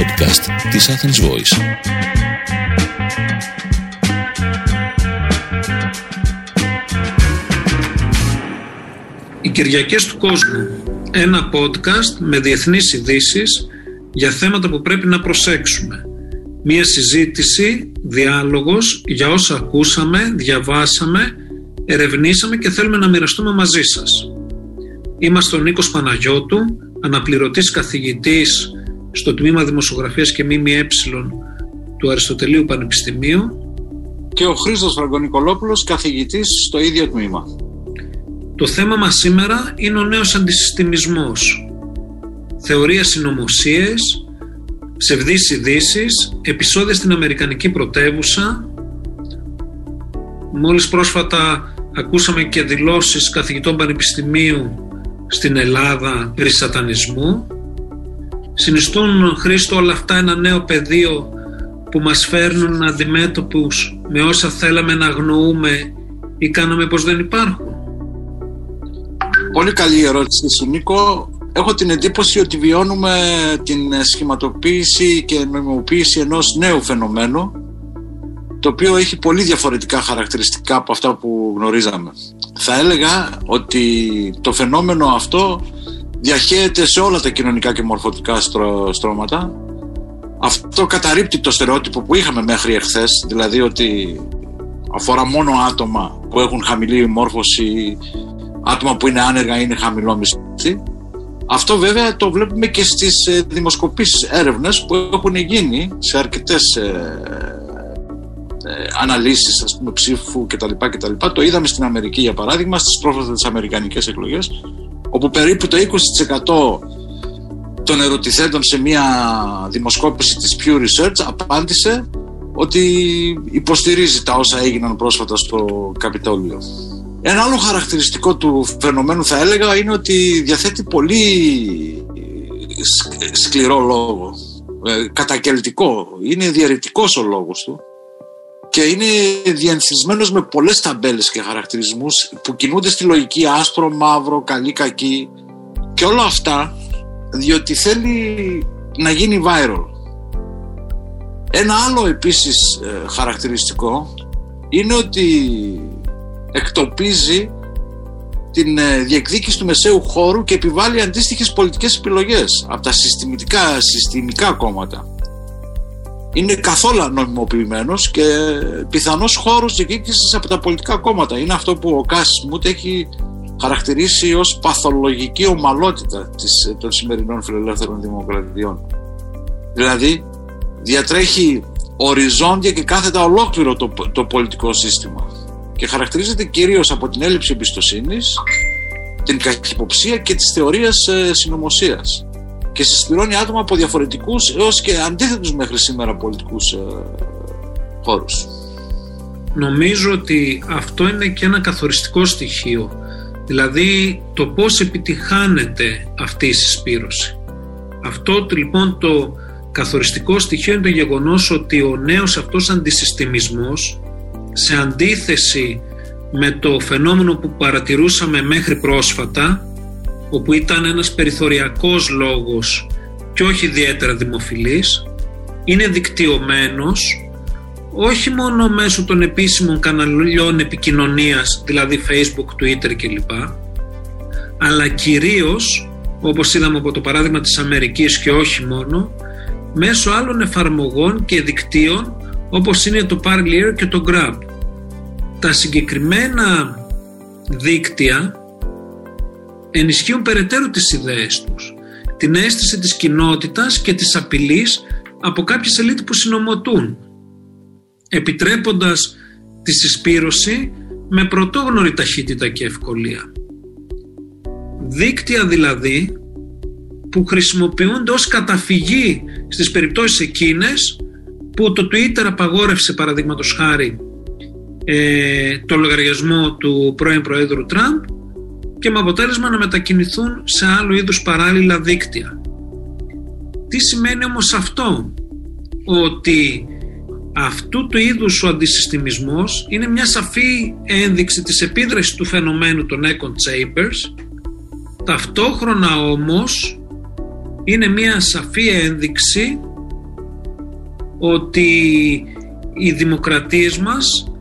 podcast της Athens Voice. Οι Κυριακές του Κόσμου. Ένα podcast με διεθνείς ειδήσεις για θέματα που πρέπει να προσέξουμε. Μία συζήτηση, διάλογος για όσα ακούσαμε, διαβάσαμε, ερευνήσαμε και θέλουμε να μοιραστούμε μαζί σας. Είμαστε ο Νίκος Παναγιώτου, αναπληρωτής καθηγητής στο Τμήμα Δημοσιογραφίας και ΜΜΕ του Αριστοτελείου Πανεπιστημίου και ο Χρήστος Φραγκονικολόπουλος, καθηγητής στο ίδιο τμήμα. Το θέμα μας σήμερα είναι ο νέος αντισυστημισμός. Θεωρία συνωμοσίες, ψευδείς ειδήσεις, επεισόδια στην Αμερικανική πρωτεύουσα. Μόλις πρόσφατα ακούσαμε και δηλώσεις καθηγητών πανεπιστημίου στην Ελλάδα περί σατανισμού. Συνιστούν, Χρήστο, όλα αυτά ένα νέο πεδίο που μας φέρνουν αντιμέτωπους με όσα θέλαμε να αγνοούμε ή κάναμε πως δεν υπάρχουν. Πολύ καλή ερώτηση σου Νίκο. Έχω την εντύπωση ότι βιώνουμε την σχηματοποίηση και νομιμοποίηση ενός νέου φαινομένου το οποίο έχει πολύ διαφορετικά χαρακτηριστικά από αυτά που γνωρίζαμε. Θα έλεγα ότι το φαινόμενο αυτό διαχέεται σε όλα τα κοινωνικά και μορφωτικά στρώματα. Αυτό καταρρύπτει το στερεότυπο που είχαμε μέχρι εχθές, δηλαδή ότι αφορά μόνο άτομα που έχουν χαμηλή μόρφωση, άτομα που είναι άνεργα είναι χαμηλό μισθή. Αυτό βέβαια το βλέπουμε και στις ε, δημοσκοπήσεις έρευνες που έχουν γίνει σε αρκετές ε, ε, αναλύσεις ας πούμε, ψήφου κτλ, κτλ. Το είδαμε στην Αμερική για παράδειγμα στις πρόσφατες αμερικανικές εκλογές όπου περίπου το 20% των ερωτηθέντων σε μια δημοσκόπηση της Pew Research απάντησε ότι υποστηρίζει τα όσα έγιναν πρόσφατα στο Καπιτόλιο. Ένα άλλο χαρακτηριστικό του φαινομένου θα έλεγα είναι ότι διαθέτει πολύ σκληρό λόγο, ε, κατακελτικό, είναι διαρρητικός ο λόγος του και είναι διανθισμένος με πολλές ταμπέλες και χαρακτηρισμούς που κινούνται στη λογική άσπρο, μαύρο, καλή, κακή και όλα αυτά διότι θέλει να γίνει viral. Ένα άλλο επίσης ε, χαρακτηριστικό είναι ότι εκτοπίζει την ε, διεκδίκηση του μεσαίου χώρου και επιβάλλει αντίστοιχες πολιτικές επιλογές από τα συστημικά, συστημικά κόμματα είναι καθόλου νομιμοποιημένο και πιθανό χώρος διεκδίκηση από τα πολιτικά κόμματα. Είναι αυτό που ο Κάσι Σμούτ έχει χαρακτηρίσει ως παθολογική ομαλότητα της, των σημερινών φιλελεύθερων δημοκρατιών. Δηλαδή, διατρέχει οριζόντια και κάθετα ολόκληρο το, το πολιτικό σύστημα και χαρακτηρίζεται κυρίως από την έλλειψη εμπιστοσύνης, την καχυποψία και τις θεωρίες ε, συνωμοσίας και συσπηρώνει άτομα από διαφορετικούς έως και αντίθετους μέχρι σήμερα πολιτικούς ε, χώρους. Νομίζω ότι αυτό είναι και ένα καθοριστικό στοιχείο. Δηλαδή το πώς επιτυχάνεται αυτή η συσπήρωση. Αυτό λοιπόν το καθοριστικό στοιχείο είναι το γεγονός ότι ο νέος αυτός αντισυστημισμός σε αντίθεση με το φαινόμενο που παρατηρούσαμε μέχρι πρόσφατα όπου ήταν ένας περιθωριακός λόγος και όχι ιδιαίτερα δημοφιλής, είναι δικτυωμένος όχι μόνο μέσω των επίσημων καναλιών επικοινωνίας, δηλαδή Facebook, Twitter κλπ, αλλά κυρίως, όπως είδαμε από το παράδειγμα της Αμερικής και όχι μόνο, μέσω άλλων εφαρμογών και δικτύων όπως είναι το Parler και το Grab. Τα συγκεκριμένα δίκτυα ενισχύουν περαιτέρω τις ιδέες τους, την αίσθηση της κοινότητας και της απειλής από κάποιες ελίτ που συνομωτούν, επιτρέποντας τη συσπήρωση με πρωτόγνωρη ταχύτητα και ευκολία. Δίκτυα δηλαδή που χρησιμοποιούνται ως καταφυγή στις περιπτώσεις εκείνες που το Twitter απαγόρευσε παραδείγματος χάρη ε, το λογαριασμό του πρώην Προέδρου Τραμπ και με αποτέλεσμα να μετακινηθούν σε άλλου είδους παράλληλα δίκτυα. Τι σημαίνει όμως αυτό, ότι αυτού του είδους ο αντισυστημισμός είναι μια σαφή ένδειξη της επίδρασης του φαινομένου των echo chambers, ταυτόχρονα όμως είναι μια σαφή ένδειξη ότι οι δημοκρατίες μας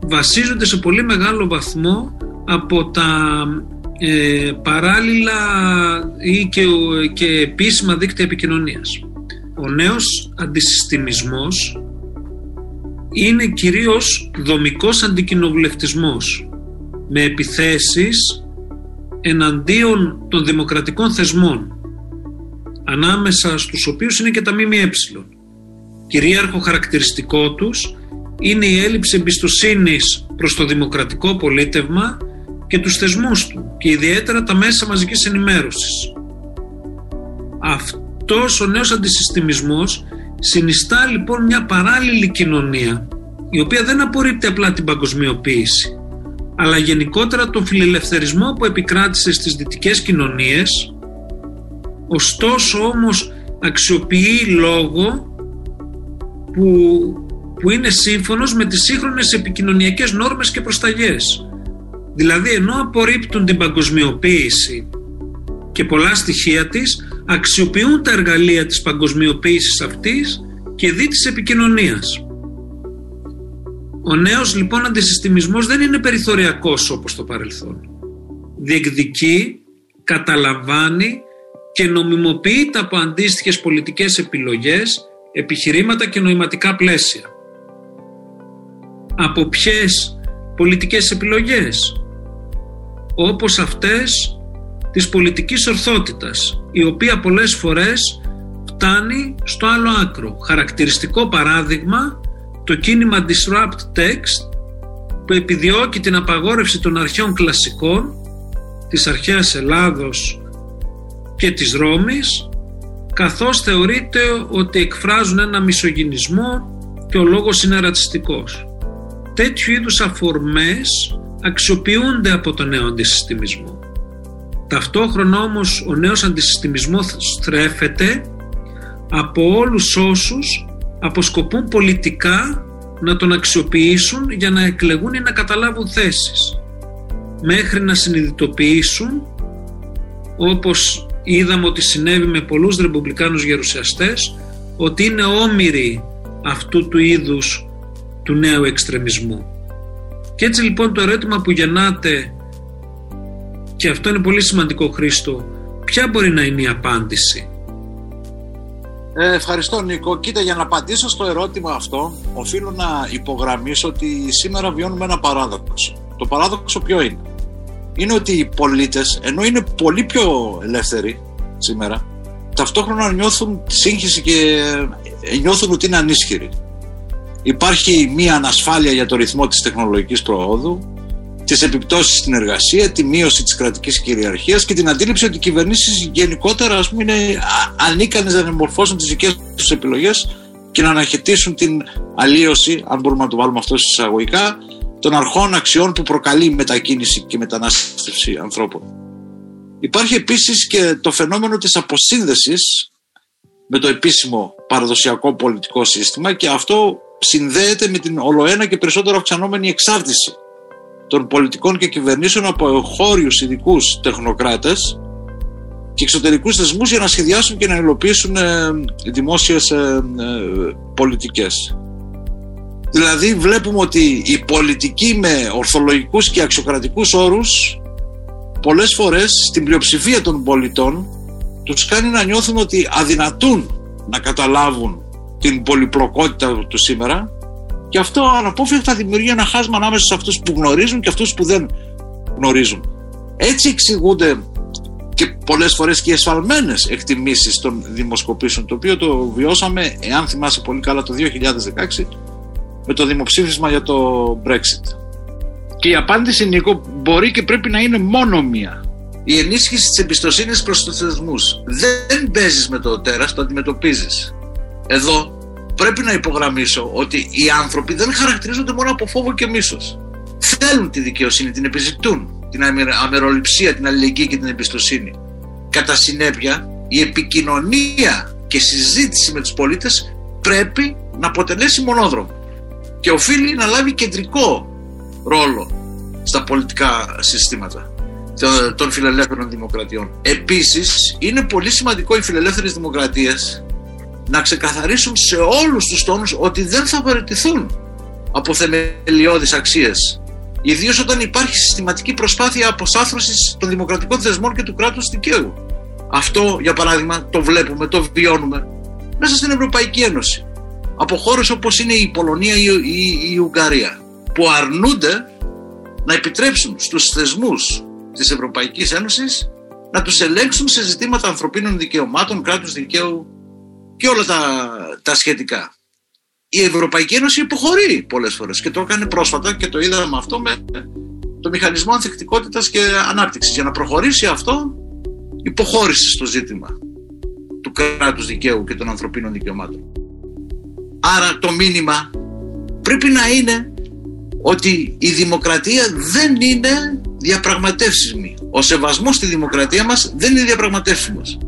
βασίζονται σε πολύ μεγάλο βαθμό από τα ε, παράλληλα ή και, και επίσημα δίκτυα επικοινωνίας. Ο νέος αντισυστημισμός είναι κυρίως δομικός αντικοινοβουλευτισμός με επιθέσεις εναντίον των δημοκρατικών θεσμών ανάμεσα στους οποίους είναι και τα ΜΜΕ. Κυρίαρχο χαρακτηριστικό τους είναι η έλλειψη εμπιστοσύνης προς το δημοκρατικό πολίτευμα και τους θεσμούς του και ιδιαίτερα τα μέσα μαζικής ενημέρωσης. Αυτός ο νέος αντισυστημισμός συνιστά λοιπόν μια παράλληλη κοινωνία η οποία δεν απορρίπτει απλά την παγκοσμιοποίηση αλλά γενικότερα τον φιλελευθερισμό που επικράτησε στις δυτικές κοινωνίες ωστόσο όμως αξιοποιεί λόγο που, που είναι σύμφωνος με τις σύγχρονες επικοινωνιακές νόρμες και προσταγές. Δηλαδή ενώ απορρίπτουν την παγκοσμιοποίηση και πολλά στοιχεία της, αξιοποιούν τα εργαλεία της παγκοσμιοποίησης αυτής και δι της επικοινωνίας. Ο νέος λοιπόν αντισυστημισμός δεν είναι περιθωριακός όπως το παρελθόν. Διεκδικεί, καταλαμβάνει και νομιμοποιείται από αντίστοιχες πολιτικές επιλογές, επιχειρήματα και νοηματικά πλαίσια. Από ποιες πολιτικές επιλογές; Όπως αυτές της πολιτικής ορθότητας, η οποία πολλές φορές φτάνει στο άλλο άκρο. Χαρακτηριστικό παράδειγμα το κίνημα Disrupt Text που επιδιώκει την απαγόρευση των αρχαίων κλασικών της αρχαίας Ελλάδος και της Ρώμης καθώς θεωρείται ότι εκφράζουν ένα μισογυνισμό και ο λόγος είναι ρατσιστικός. Τέτοιου είδους αφορμές αξιοποιούνται από τον νέο αντισυστημισμό. Ταυτόχρονα όμως ο νέος αντισυστημισμός στρέφεται από όλους όσους αποσκοπούν πολιτικά να τον αξιοποιήσουν για να εκλεγούν ή να καταλάβουν θέσεις μέχρι να συνειδητοποιήσουν όπως είδαμε ότι συνέβη με πολλούς ρεπουμπλικάνους γερουσιαστές ότι είναι όμοιροι αυτού του είδους του νέου εξτρεμισμού. Και έτσι λοιπόν το ερώτημα που γεννάτε και αυτό είναι πολύ σημαντικό Χρήστο ποια μπορεί να είναι η απάντηση; Ε, ευχαριστώ Νίκο. Κοίτα για να απαντήσω στο ερώτημα αυτό οφείλω να υπογραμμίσω ότι σήμερα βιώνουμε ένα παράδοξο. Το παράδοξο ποιο είναι; Είναι ότι οι πολίτες ενώ είναι πολύ πιο ελεύθεροι σήμερα ταυτόχρονα νιώθουν σύγχυση και ε, νιώθουν ότι είναι ανίσχυροι. Υπάρχει μία ανασφάλεια για το ρυθμό της τεχνολογικής προόδου τις επιπτώσεις στην εργασία, τη μείωση της κρατικής κυριαρχίας και την αντίληψη ότι οι κυβερνήσεις γενικότερα ας πούμε, είναι ανίκανε να δημορφώσουν τις δικές τους επιλογές και να αναχαιτήσουν την αλλίωση, αν μπορούμε να το βάλουμε αυτό εισαγωγικά, των αρχών αξιών που προκαλεί η μετακίνηση και η μετανάστευση ανθρώπων. Υπάρχει επίσης και το φαινόμενο της αποσύνδεσης με το επίσημο παραδοσιακό πολιτικό σύστημα και αυτό συνδέεται με την ολοένα και περισσότερο αυξανόμενη εξάρτηση των πολιτικών και κυβερνήσεων από εγχώριους ειδικούς τεχνοκράτες και εξωτερικούς θεσμούς για να σχεδιάσουν και να υλοποιήσουν ε, δημόσιες ε, ε, πολιτικές. Δηλαδή βλέπουμε ότι η πολιτική με ορθολογικούς και αξιοκρατικούς όρους πολλές φορές στην πλειοψηφία των πολιτών τους κάνει να νιώθουν ότι αδυνατούν να καταλάβουν την πολυπλοκότητα του σήμερα και αυτό αναπόφευκτα δημιουργεί ένα χάσμα ανάμεσα σε αυτούς που γνωρίζουν και αυτούς που δεν γνωρίζουν. Έτσι εξηγούνται και πολλές φορές και οι εσφαλμένες εκτιμήσεις των δημοσκοπήσεων το οποίο το βιώσαμε, εάν θυμάσαι πολύ καλά, το 2016 με το δημοψήφισμα για το Brexit. Και η απάντηση, Νίκο, μπορεί και πρέπει να είναι μόνο μία. Η ενίσχυση της εμπιστοσύνης προς τους θεσμούς. Δεν παίζεις με το τέρας, το αντιμετωπίζεις. Εδώ πρέπει να υπογραμμίσω ότι οι άνθρωποι δεν χαρακτηρίζονται μόνο από φόβο και μίσος. Θέλουν τη δικαιοσύνη, την επιζητούν, την αμεροληψία, την αλληλεγγύη και την εμπιστοσύνη. Κατά συνέπεια, η επικοινωνία και συζήτηση με τους πολίτες πρέπει να αποτελέσει μονόδρομο και οφείλει να λάβει κεντρικό ρόλο στα πολιτικά συστήματα των φιλελεύθερων δημοκρατιών. Επίσης, είναι πολύ σημαντικό οι φιλελεύθερες δημοκρατίες να ξεκαθαρίσουν σε όλους τους τόνους ότι δεν θα παραιτηθούν από θεμελιώδεις αξίες ιδίως όταν υπάρχει συστηματική προσπάθεια αποσάθρωσης των δημοκρατικών θεσμών και του κράτους δικαίου. Αυτό, για παράδειγμα, το βλέπουμε, το βιώνουμε μέσα στην Ευρωπαϊκή Ένωση. Από χώρες όπως είναι η Πολωνία ή η, η Ουγγαρία, που αρνούνται να επιτρέψουν στους θεσμούς της Ευρωπαϊκής Ένωσης να τους ελέγξουν σε ζητήματα ανθρωπίνων δικαιωμάτων, κράτους δικαίου και όλα τα, τα σχετικά. Η Ευρωπαϊκή Ένωση υποχωρεί πολλές φορές και το έκανε πρόσφατα και το είδαμε αυτό με το μηχανισμό ανθεκτικότητας και ανάπτυξης. Για να προχωρήσει αυτό υποχώρησε στο ζήτημα του κράτους δικαίου και των ανθρωπίνων δικαιωμάτων. Άρα το μήνυμα πρέπει να είναι ότι η δημοκρατία δεν είναι διαπραγματεύσιμη. Ο σεβασμός στη δημοκρατία μας δεν είναι διαπραγματεύσιμος.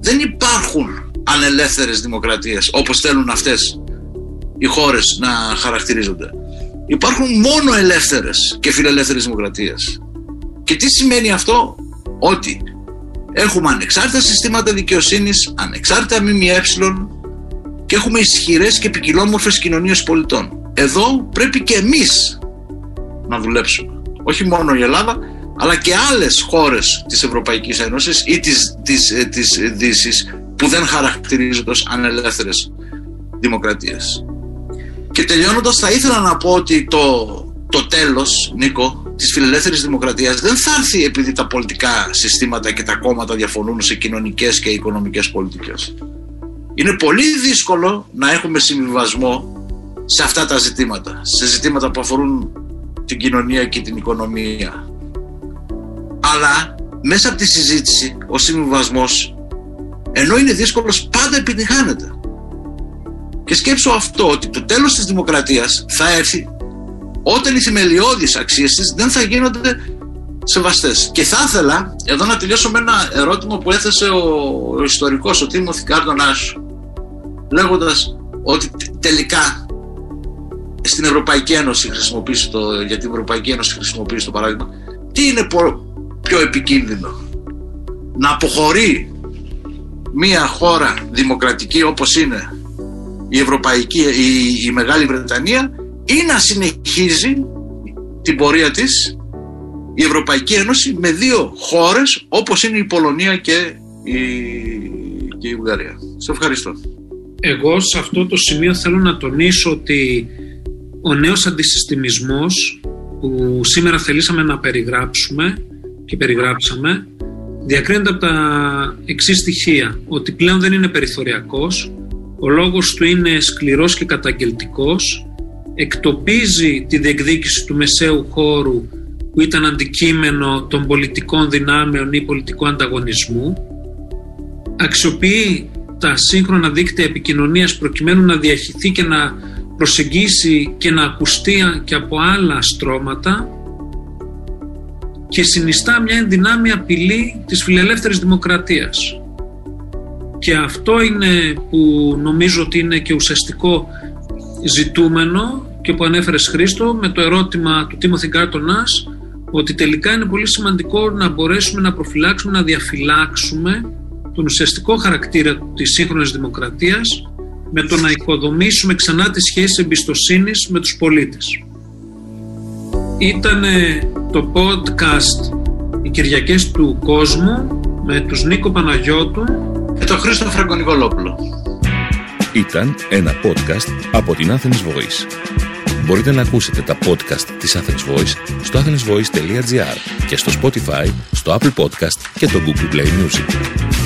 Δεν υπάρχουν ανελεύθερες δημοκρατίες όπως θέλουν αυτές οι χώρες να χαρακτηρίζονται. Υπάρχουν μόνο ελεύθερες και φιλελεύθερες δημοκρατίες. Και τι σημαίνει αυτό; Ότι έχουμε ανεξάρτητα συστήματα δικαιοσύνης, ανεξάρτητα ΜΜΕ και έχουμε ισχυρές και ποικιλόμορφες κοινωνίες πολιτών. Εδώ πρέπει και εμείς να δουλέψουμε. Όχι μόνο η Ελλάδα, αλλά και άλλες χώρες της Ευρωπαϊκής Ένωσης ή της, της, ε, της Δύσης που δεν χαρακτηρίζονται ως ανελεύθερες δημοκρατίες. Και τελειώνοντας θα ήθελα να πω ότι το, το τέλος, Νίκο, της φιλελεύθερης δημοκρατίας δεν θα έρθει επειδή τα πολιτικά συστήματα και τα κόμματα διαφωνούν σε κοινωνικές και οικονομικές πολιτικές. Είναι πολύ δύσκολο να έχουμε συμβιβασμό σε αυτά τα ζητήματα, σε ζητήματα που αφορούν την κοινωνία και την οικονομία. Αλλά μέσα από τη συζήτηση ο συμβιβασμός ενώ είναι δύσκολος πάντα επιτυχάνεται. Και σκέψω αυτό ότι το τέλος της δημοκρατίας θα έρθει όταν οι θεμελιώδεις αξίες της δεν θα γίνονται σεβαστές. Και θα ήθελα εδώ να τελειώσω με ένα ερώτημα που έθεσε ο, ο ιστορικός, ο Τίμωθη Κάρτονας λέγοντας ότι τελικά στην Ευρωπαϊκή Ένωση χρησιμοποιήσει το, για την Ευρωπαϊκή Ένωση χρησιμοποιήσει το παράδειγμα τι είναι πιο επικίνδυνο; Να αποχωρεί μια χώρα δημοκρατική όπως είναι η Ευρωπαϊκή, η, η Μεγάλη Βρετανία ή να συνεχίζει την πορεία της η Ευρωπαϊκή Ένωση με δύο χώρες όπως είναι η Πολωνία και η, και η Ουγγαρία. Σε ευχαριστώ. Εγώ σε αυτό το σημείο θέλω να τονίσω ότι ο νέος αντισυστημισμός που σήμερα θελήσαμε να περιγράψουμε και περιγράψαμε διακρίνεται από τα εξής στοιχεία. Ότι πλέον δεν είναι περιθωριακός ο λόγος του είναι σκληρός και καταγγελτικός, εκτοπίζει τη διεκδίκηση του μεσαίου χώρου που ήταν αντικείμενο των πολιτικών δυνάμεων ή πολιτικού ανταγωνισμού, αξιοποιεί τα σύγχρονα δίκτυα επικοινωνίας προκειμένου να διαχυθεί και να προσεγγίσει και να ακουστεί και από άλλα στρώματα και συνιστά μια ενδυνάμει απειλή της φιλελεύθερης δημοκρατίας. Και αυτό είναι που νομίζω ότι είναι και ουσιαστικό ζητούμενο και που ανέφερες Χρήστο με το ερώτημα του Τίμωθη Γκάρτονας ότι τελικά είναι πολύ σημαντικό να μπορέσουμε να προφυλάξουμε, να διαφυλάξουμε τον ουσιαστικό χαρακτήρα της σύγχρονης δημοκρατίας με το να οικοδομήσουμε ξανά τις σχέσεις εμπιστοσύνης με τους πολίτες. Ήταν το podcast «Οι Κυριακές του Κόσμου» με τους Νίκο Παναγιώτου και τον Χρήστο Φραγκονικολόπουλο. Ήταν ένα podcast από την Athens Voice. Μπορείτε να ακούσετε τα podcast της Athens Voice στο athensvoice.gr και στο Spotify, στο Apple Podcast και το Google Play Music.